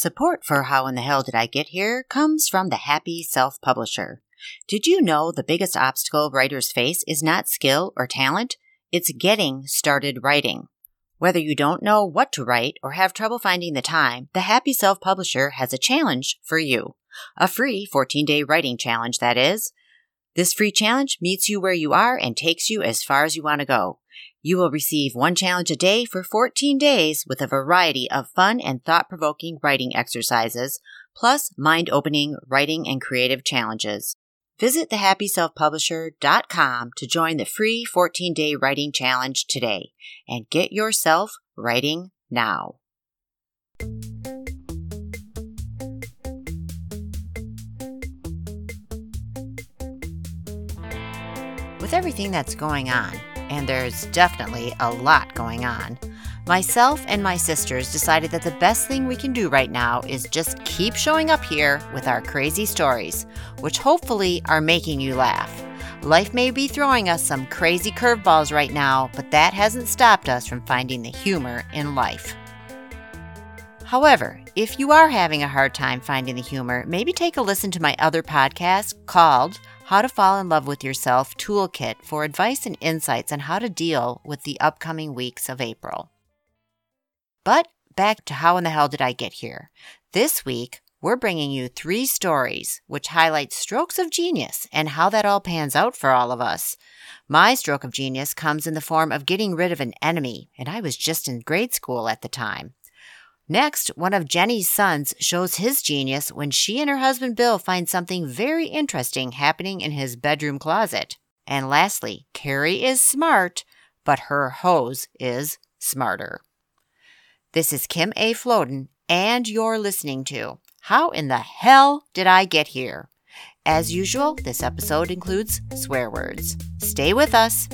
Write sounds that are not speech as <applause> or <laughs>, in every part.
Support for How in the Hell Did I Get Here comes from the Happy Self Publisher. Did you know the biggest obstacle writers face is not skill or talent? It's getting started writing. Whether you don't know what to write or have trouble finding the time, the Happy Self Publisher has a challenge for you. A free 14 day writing challenge, that is. This free challenge meets you where you are and takes you as far as you want to go. You will receive one challenge a day for 14 days with a variety of fun and thought provoking writing exercises, plus mind opening writing and creative challenges. Visit thehappyselfpublisher.com to join the free 14 day writing challenge today and get yourself writing now. With everything that's going on, and there's definitely a lot going on, myself and my sisters decided that the best thing we can do right now is just keep showing up here with our crazy stories, which hopefully are making you laugh. Life may be throwing us some crazy curveballs right now, but that hasn't stopped us from finding the humor in life. However, if you are having a hard time finding the humor, maybe take a listen to my other podcast called How to Fall in Love with Yourself Toolkit for advice and insights on how to deal with the upcoming weeks of April. But back to how in the hell did I get here? This week, we're bringing you three stories which highlight strokes of genius and how that all pans out for all of us. My stroke of genius comes in the form of getting rid of an enemy, and I was just in grade school at the time. Next, one of Jenny's sons shows his genius when she and her husband Bill find something very interesting happening in his bedroom closet. And lastly, Carrie is smart, but her hose is smarter. This is Kim A. Floden, and you're listening to How in the Hell Did I Get Here? As usual, this episode includes swear words. Stay with us.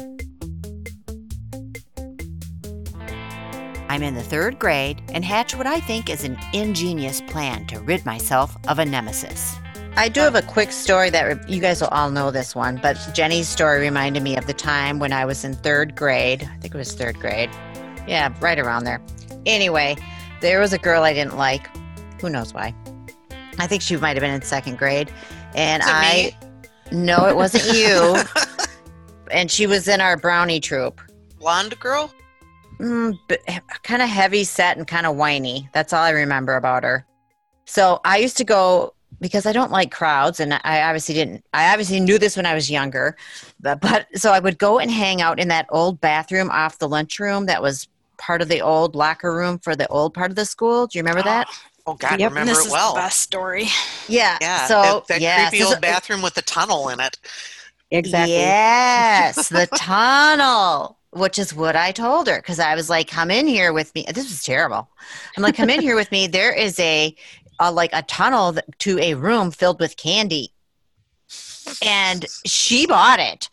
I'm in the third grade and hatch what I think is an ingenious plan to rid myself of a nemesis. I do have a quick story that you guys will all know this one, but Jenny's story reminded me of the time when I was in third grade. I think it was third grade. Yeah, right around there. Anyway, there was a girl I didn't like. Who knows why? I think she might have been in second grade. And I. Me? No, it wasn't you. <laughs> and she was in our brownie troop. Blonde girl? Mm, kind of heavy set and kind of whiny. That's all I remember about her. So I used to go because I don't like crowds, and I obviously didn't. I obviously knew this when I was younger, but, but so I would go and hang out in that old bathroom off the lunchroom that was part of the old locker room for the old part of the school. Do you remember that? Oh, oh God, yep, remember this it well. Is the best story. Yeah. Yeah. So that, that yeah, creepy so- old bathroom with the tunnel in it. Exactly. Yes, the <laughs> tunnel, which is what I told her because I was like, "Come in here with me." This was terrible. I'm like, "Come in here with me." There is a, a like a tunnel to a room filled with candy, and she bought it.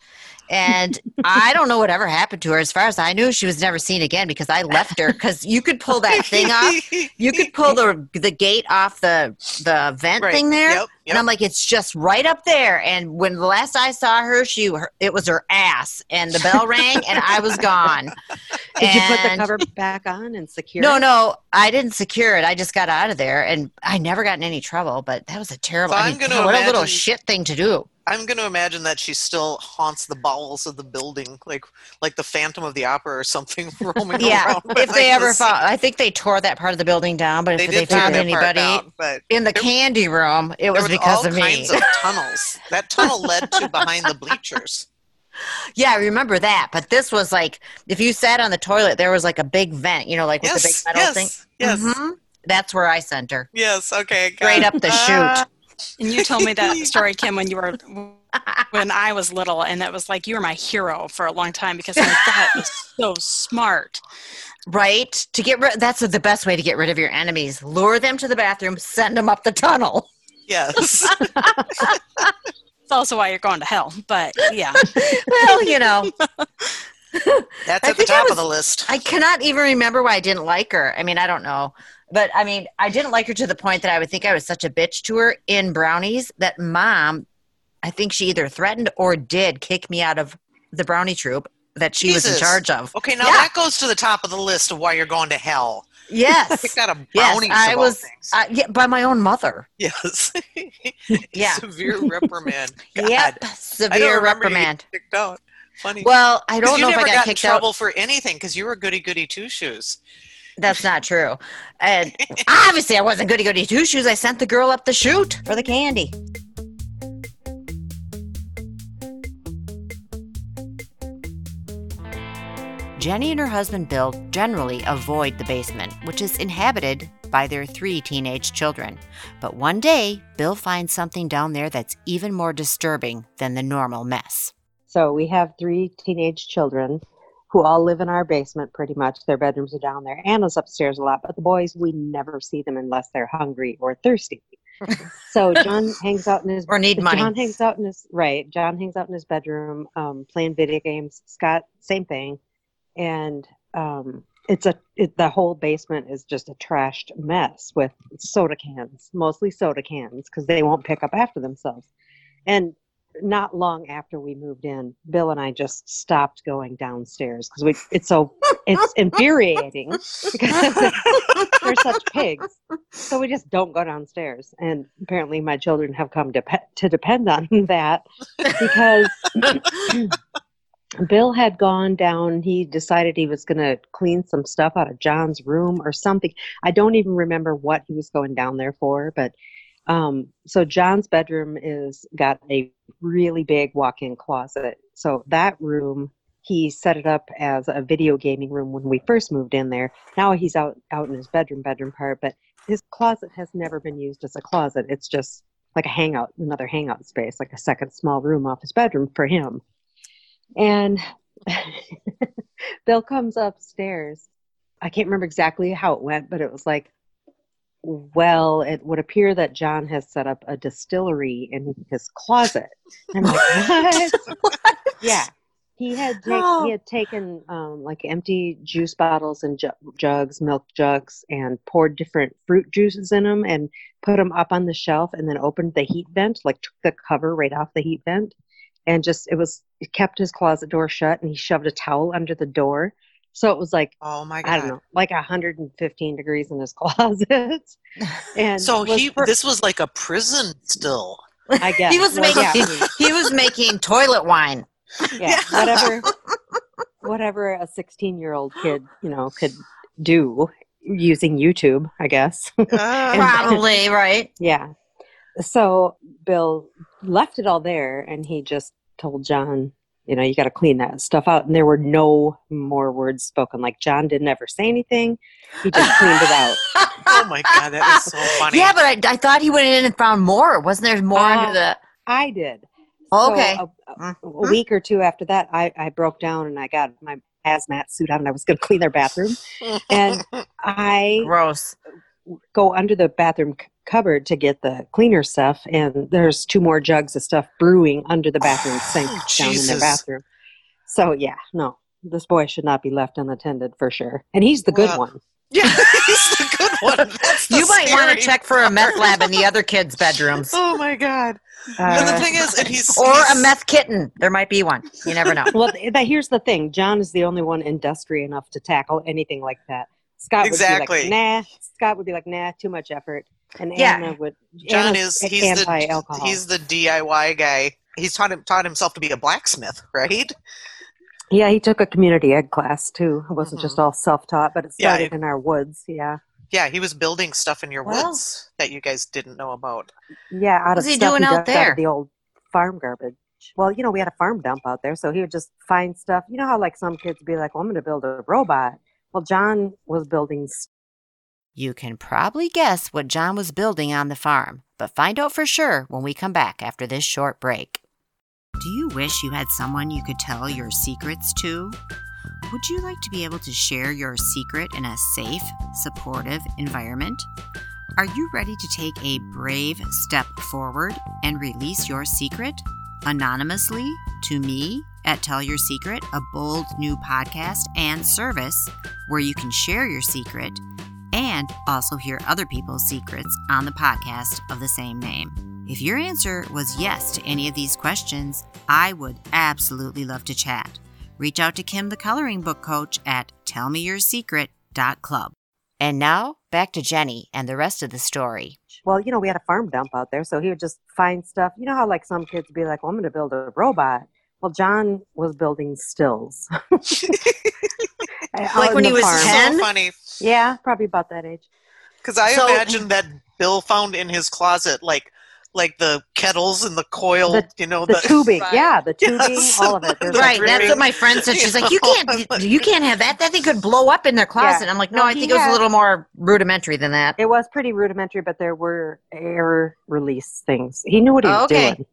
And I don't know whatever happened to her. As far as I knew, she was never seen again because I left her. Because you could pull that thing off. You could pull the the gate off the the vent Right. thing there. Yep, And I'm like, it's just right up there. And when the last I saw her, she her, it was her ass, and the bell rang, and I was gone. <laughs> Did you put the cover back on and secure No, it? no, I didn't secure it. I just got out of there, and I never got in any trouble. But that was a terrible. So I I'm gonna God, what a little shit thing to do. I'm going to imagine that she still haunts the bowels of the building, like like the Phantom of the Opera or something, <laughs> roaming Yeah, around. if they behind the ever found, I think they tore that part of the building down. But they if they found anybody down, in the there- candy room, it was because of me. All kinds of tunnels. That tunnel led to behind the bleachers. <laughs> Yeah, I remember that. But this was like if you sat on the toilet, there was like a big vent, you know, like with Yes, the big metal yes, thing. yes, Mhm. That's where I sent her. yes. Okay, got Straight up the chute. And you told me that <laughs> story, Kim, when you were when I was little, and that was like you were my hero for a long time because I'm like, that is so smart. Right? To get rid that's the best way to get rid of your enemies. Lure them to the bathroom, send them up the tunnel. Yes. <laughs> It's also why you're going to hell. But yeah, <laughs> well, you know, <laughs> That's at the top was- of the list. I cannot even remember why I didn't like her. I mean, I don't know. But I mean, I didn't like her to the point that I would think I was such a bitch to her in brownies that mom, I think she either threatened or did kick me out of the brownie troop that she was in charge of. Okay, now Yeah. that goes to the top of the list of why you're going to hell. Yes. <laughs> You got a Yes, I was-. Uh, yeah, by my own mother. yes. <laughs> Yeah. Severe reprimand. God. Yep. I Severe reprimand. kicked out. Funny. Well, I don't know if I got got in kicked trouble out. for anything because you were goody goody two shoes. That's not true. And <laughs> obviously, I wasn't goody goody two shoes. I sent the girl up the chute for the candy. Jenny and her husband Bill generally avoid the basement, which is inhabited by their three teenage children. But one day, Bill finds something down there that's even more disturbing than the normal mess. So we have three teenage children who all live in our basement pretty much. Their bedrooms are down there. Anna's upstairs a lot, but the boys, we never see them unless they're hungry or thirsty. so <laughs> John hangs out in his Or need <laughs> money. John hangs out in his right. John hangs out in his bedroom, um, playing video games. Scott, same thing, and um, it's a it, the whole basement is just a trashed mess with soda cans, mostly soda cans, because they won't pick up after themselves. And not long after we moved in, Bill and I just stopped going downstairs because we it's so it's <laughs> infuriating because <laughs> they're such pigs. So we just don't go downstairs. And apparently, my children have come to to depend on <laughs> that because Bill had gone down. He decided he was going to clean some stuff out of John's room or something. I don't even remember what he was going down there for, but um, so John's bedroom is got a really big walk-in closet. So that room he set it up as a video gaming room when we first moved in there. Now he's out out in his bedroom bedroom part, but his closet has never been used as a closet. It's just like a hangout, another hangout space, like a second small room off his bedroom for him. And <laughs> Bill comes upstairs. I can't remember exactly how it went, but it was like, well, it would appear that John has set up a distillery in his closet. I'm like, <laughs> what? yeah. He had take, Oh. he had taken um, like empty juice bottles and ju- jugs, milk jugs, and poured different fruit juices in them and put them up on the shelf, and then opened the heat vent, like took the cover right off the heat vent, and just it was it kept his closet door shut, and he shoved a towel under the door, so it was like Oh my god. I don't know, like 115 degrees in his <laughs> closet, and So was he per- this was like a prison still. I <laughs> guess He was Well, making yeah, he was making toilet wine. yeah, whatever <laughs> whatever a 16 year old kid you know could do using youtube i guess Ah. Probably, right? yeah so bill left it all there and he just told john you know you got to clean that stuff out and there were no more words spoken like john didn't ever say anything he just cleaned it out <laughs> oh my god, that is so funny. Yeah, but I, I thought he went in and found more. Wasn't there more Uh, under the? i did So Okay. a, a- a week or two after that I, I broke down and i got my hazmat suit on and i was going to clean their bathroom and <laughs> i Gross. go under the bathroom c- cupboard to get the cleaner stuff, and there's two more jugs of stuff brewing under the bathroom sink Oh, down in Jesus. their bathroom. So yeah, no, this boy should not be left unattended for sure, and he's the good Well, one. <laughs> yeah, he's the good one. <laughs> The You might want to check for a meth lab in the other kids' bedrooms, <laughs> Oh my god. and the Uh, thing is, and he's or a meth kitten. There might be one. You never know. well, th- that, here's the thing: John is the only one industrious enough to tackle anything like that. Scott would be like, "Nah." Scott would be like, "Nah, too much effort," and Yeah. Anna would. John Anna's is he's the anti-alcohol. he's the DIY guy. He's taught him taught himself to be a blacksmith, right? yeah, he took a community ed class too. It wasn't just all self-taught, but it Mm-hmm. Yeah, started in our woods. Yeah. Yeah, he was building stuff in your Well- woods that you guys didn't know about. Yeah, out What's of he stuff doing out dug there? of the old farm garbage. Well, you know, we had a farm dump out there, so he would just find stuff. You know how like some kids would be like, well, "I'm going to build a robot." Well, John was building. You can probably guess what John was building on the farm, but find out for sure when we come back after this short break. Do you wish you had someone you could tell your secrets to? Would you like to be able to share your secret in a safe, supportive environment? Are you ready to take a brave step forward and release your secret anonymously to me at Tell Your Secret, a bold new podcast and service where you can share your secret and also hear other people's secrets on the podcast of the same name. If your answer was yes to any of these questions, I would absolutely love to chat. Reach out to Kim, the coloring book coach, at tellmeyoursecret.club. And now back to Jenny and the rest of the story. Well, you know, we had a farm dump out there, so he would just find stuff. You know how like some kids be like, well, I'm going to build a robot. Well, John was building stills. <laughs> <laughs> Like when he was farm. 10? so funny Yeah, probably about that age. because I So- imagine that Bill found in his closet like like the kettles and the coil, The- you know, The tubing, Right. yeah, the tubing, Yes. all of it. There's Right, like- that's what my friend said. She's like, "You <laughs> can't, you can't have that. That thing could blow up in their closet." I'm like, "No, No, I he think it was a little more rudimentary than that." It was pretty rudimentary, but there were air release things. He knew what he was Oh, okay. doing.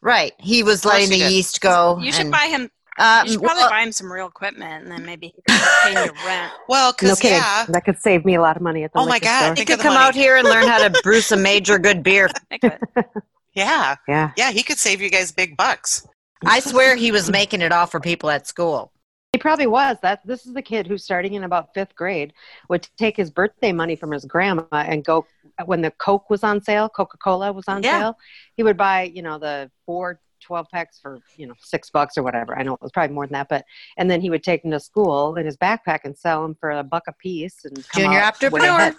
Right, he was letting the did. yeast go. You should buy him. Uh, You should probably well, buy him some real equipment, and then maybe he could pay your rent. <laughs> well, No because kidding. yeah, That could save me a lot of money at the Oh my God, store. he could come money. out here and learn how to <laughs> brew some major good beer. <laughs> Yeah, Yeah. yeah, he could save you guys big bucks. I swear he was making it all for people at school. He probably was. That this is the kid who, starting in about fifth grade, would take his birthday money from his grandma and go when the Coke was on sale, Coca Cola was on Yeah. sale. He would buy, you know, the four 12 packs for you know six bucks or whatever. I know it was probably more than that, but and then he would take them to school in his backpack and sell them for a buck a piece and Junior entrepreneur.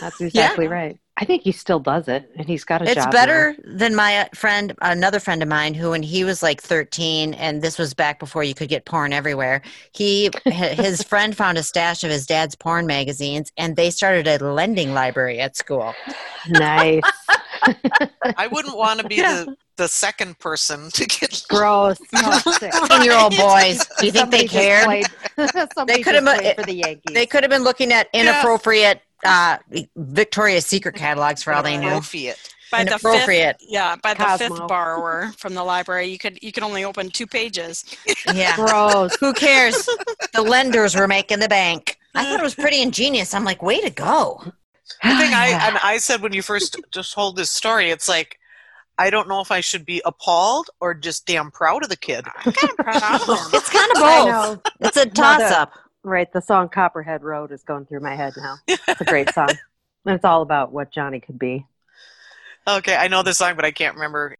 That's exactly right. I think he still does it, and he's got a It's job. now. better than my uh, friend, another friend of mine, who when he was like 13, and this was back before you could get porn everywhere. He, his <laughs> friend found a stash of his dad's porn magazines, and they started a lending library at school. Nice. <laughs> I wouldn't want to be Yeah. the the second person to get. <laughs> Gross. No, <laughs> sick. Ten-year-old boys. Do you think Somebody <laughs> they care? cared? played- somebody could've just mo- played for the Yankees. They could have been looking at inappropriate uh, Victoria's Secret catalogs for all they knew. By the fifth, Inappropriate. yeah, by the Cosmo. fifth borrower from the library, you could you could only open two pages. Yeah. Gross. Who cares? The lenders were making the bank. I thought it was pretty ingenious. I'm like, way to go. The thing <sighs> I and I said when you first just told this story, it's like I don't know if I should be appalled or just damn proud of the kid. <laughs> I'm kind of proud of him. It's kind of I both. know. It's a toss up. Right. The song Copperhead Road is going through my head now. <laughs> It's a great song. And it's all about what Johnny could be. Okay, I know the song, but I can't remember.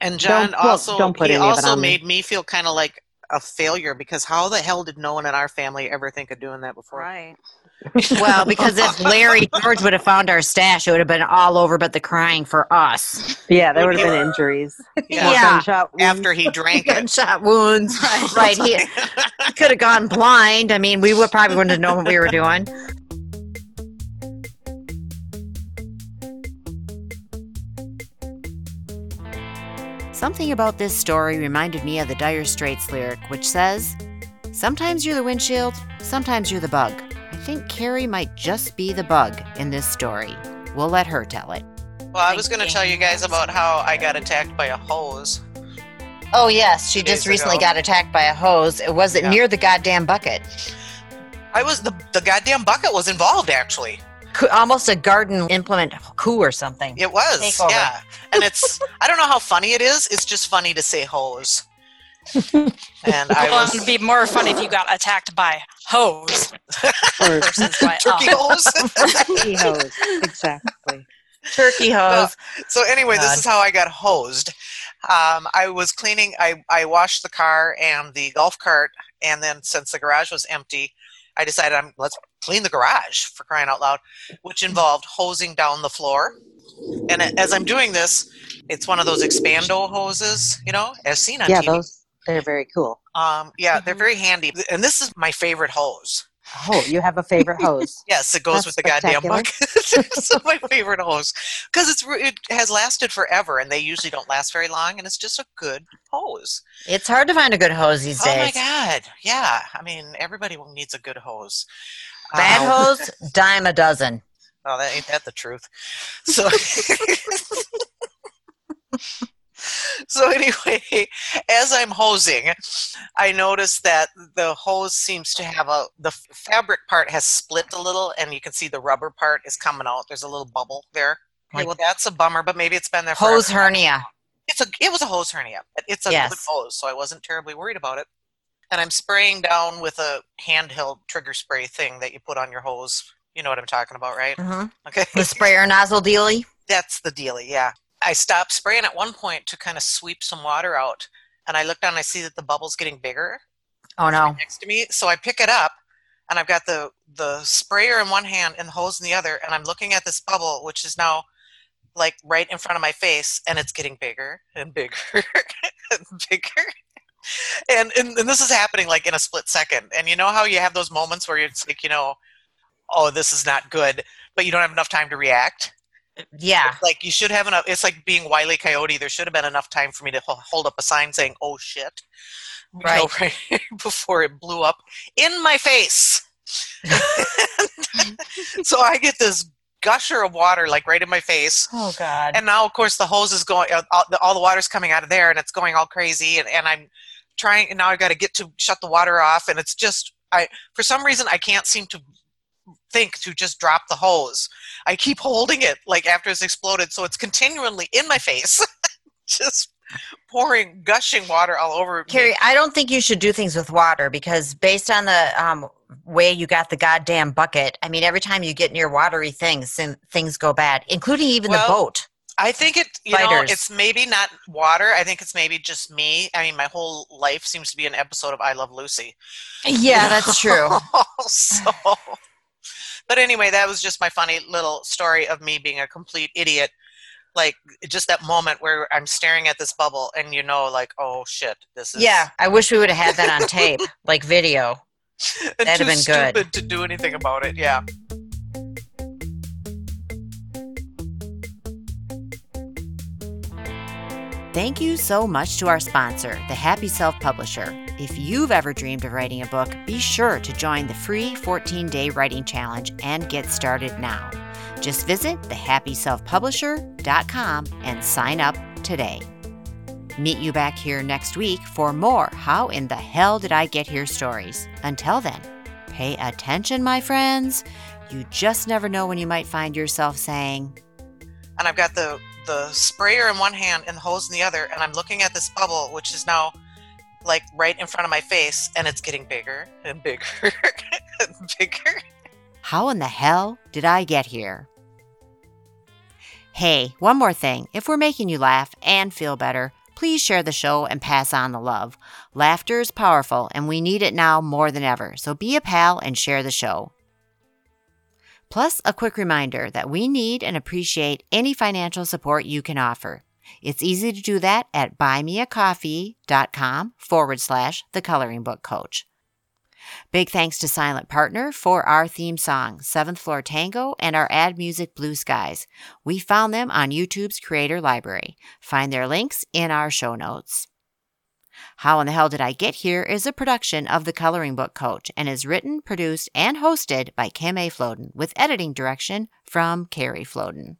And John Don't- also don't put he any of it also on me. made me feel kind of like a failure because how the hell did no one in our family ever think of doing that before? Right. Well, because if Larry George would have found our stash, it would have been all over but the crying for us. Yeah, there would have been injuries. Yeah. Yeah. After he drank it. Gunshot wounds. <laughs> Right. Right. He could have gone blind. I mean, we would probably wouldn't have known what we were doing. Something about this story reminded me of the Dire Straits lyric, which says, Sometimes you're the windshield, sometimes you're the bug. I think Carrie might just be the bug in this story. We'll let her tell it. Well, I was going to tell you guys about how I got attacked by a hose. Oh, yes, she just recently ago. got attacked by a hose. It wasn't Yeah. near the goddamn bucket. I was the the goddamn bucket was involved actually. Almost a garden implement coup or something. It was, Takeover. yeah. And it's I don't know how funny it is. It's just funny to say hose. And I well, was it'd be more fun if you got attacked by hose <laughs> Or versus by <laughs> turkey a. hose. he hose. Exactly. Turkey hose. So anyway, God. this is how I got hosed. Um, I was cleaning. I I washed the car and the golf cart, and then since the garage was empty, I decided I'm let's clean the garage for crying out loud, which involved hosing down the floor. And as I'm doing this, it's one of those expando hoses, you know, as seen on Yeah, TV. those they're very cool. Um, yeah, they're Mhm. very handy. And this is my favorite hose. Oh, you have a favorite <laughs> hose. Yes, it goes That's with the goddamn spectacular. bucket. <laughs> it's my favorite hose because it's it has lasted forever, and they usually don't last very long, and it's just a good hose. It's hard to find a good hose these Oh days. Oh my god, yeah. I mean, everybody needs a good hose. Bad Um, hose, dime a dozen. Oh, that ain't that the truth. So. <laughs> <laughs> So anyway, as I'm hosing, I notice that the hose seems to have a the fabric part has split a little, and you can see the rubber part is coming out. There's a little bubble there. Okay, well, that's a bummer, but maybe it's been there. Hose forever. hernia. It's a it was a hose hernia. but It's a good Yes. hose, so I wasn't terribly worried about it. And I'm spraying down with a handheld trigger spray thing that you put on your hose. You know what I'm talking about, right? hmm Okay. The sprayer nozzle dealy. <laughs> That's the dealie, yeah. I stopped spraying at one point to kind of sweep some water out, and I look down and I see that the bubble's getting bigger Oh no. next to me. So I pick it up, and I've got the the sprayer in one hand and the hose in the other, and I'm looking at this bubble, which is now like right in front of my face, and it's getting bigger and bigger <laughs> and bigger. And, and and this is happening like in a split second. And you know how you have those moments where it's like, you know, oh, this is not good, but you don't have enough time to react. Yeah. It's like you should have enough. It's like being Wiley Coyote. There should have been enough time for me to hold up a sign saying, "Oh shit," you know, Right. right <laughs> before it blew up in my face. <laughs> so I get this gusher of water like right in my face. Oh God. And now, of course, the hose is going. uh, All the, all the water's coming out of there, and it's going all crazy. And, and I'm trying. And now i've got to get to shut the water off, and it's just I. For some reason, I can't seem to think to just drop the hose. I keep holding it like after it's exploded, so it's continually in my face, <laughs> just pouring, gushing water all over Carrie, me. I don't think you should do things with water because based on the um, way you got the goddamn bucket, I mean, every time you get near watery things, things go bad, including even Well, the boat. I think it. You know, it's maybe not water. I think it's maybe just me. I mean, my whole life seems to be an episode of I Love Lucy. Yeah, that's true. <laughs> so, but anyway, that was just my funny little story of me being a complete idiot. Like just that moment where I'm staring at this bubble, and you know, like, oh shit, this is Yeah, I wish we would have had that on tape, <laughs> like video. and that'd too have been good. stupid to do anything about it. Yeah. Thank you so much to our sponsor, the Happy Self Publisher. If you've ever dreamed of writing a book, be sure to join the free 14 day writing challenge and get started now. Just visit thehappyselfpublisher.com and sign up today. Meet you back here next week for more How in the Hell Did I Get Here stories. Until then, pay attention, my friends. You just never know when you might find yourself saying, and I've got the the sprayer in one hand and the hose in the other, and I'm looking at this bubble, which is now like right in front of my face, and it's getting bigger and bigger <laughs> and bigger. How in the hell did I get here? Hey, one more thing. If we're making you laugh and feel better, please share the show and pass on the love. Laughter is powerful, and we need it now more than ever, so be a pal and share the show. Plus, a quick reminder that we need and appreciate any financial support you can offer. It's easy to do that at buymeacoffee.com forward slash the coloring book coach. Big thanks to Silent Partner for our theme song, Seventh Floor Tango, and our ad music, Blue Skies. We found them on YouTube's Creator Library. Find their links in our show notes. How in the Hell Did I Get Here is a production of The Coloring Book Coach and is written, produced, and hosted by Kim A. Floden with editing direction from Carrie Floden.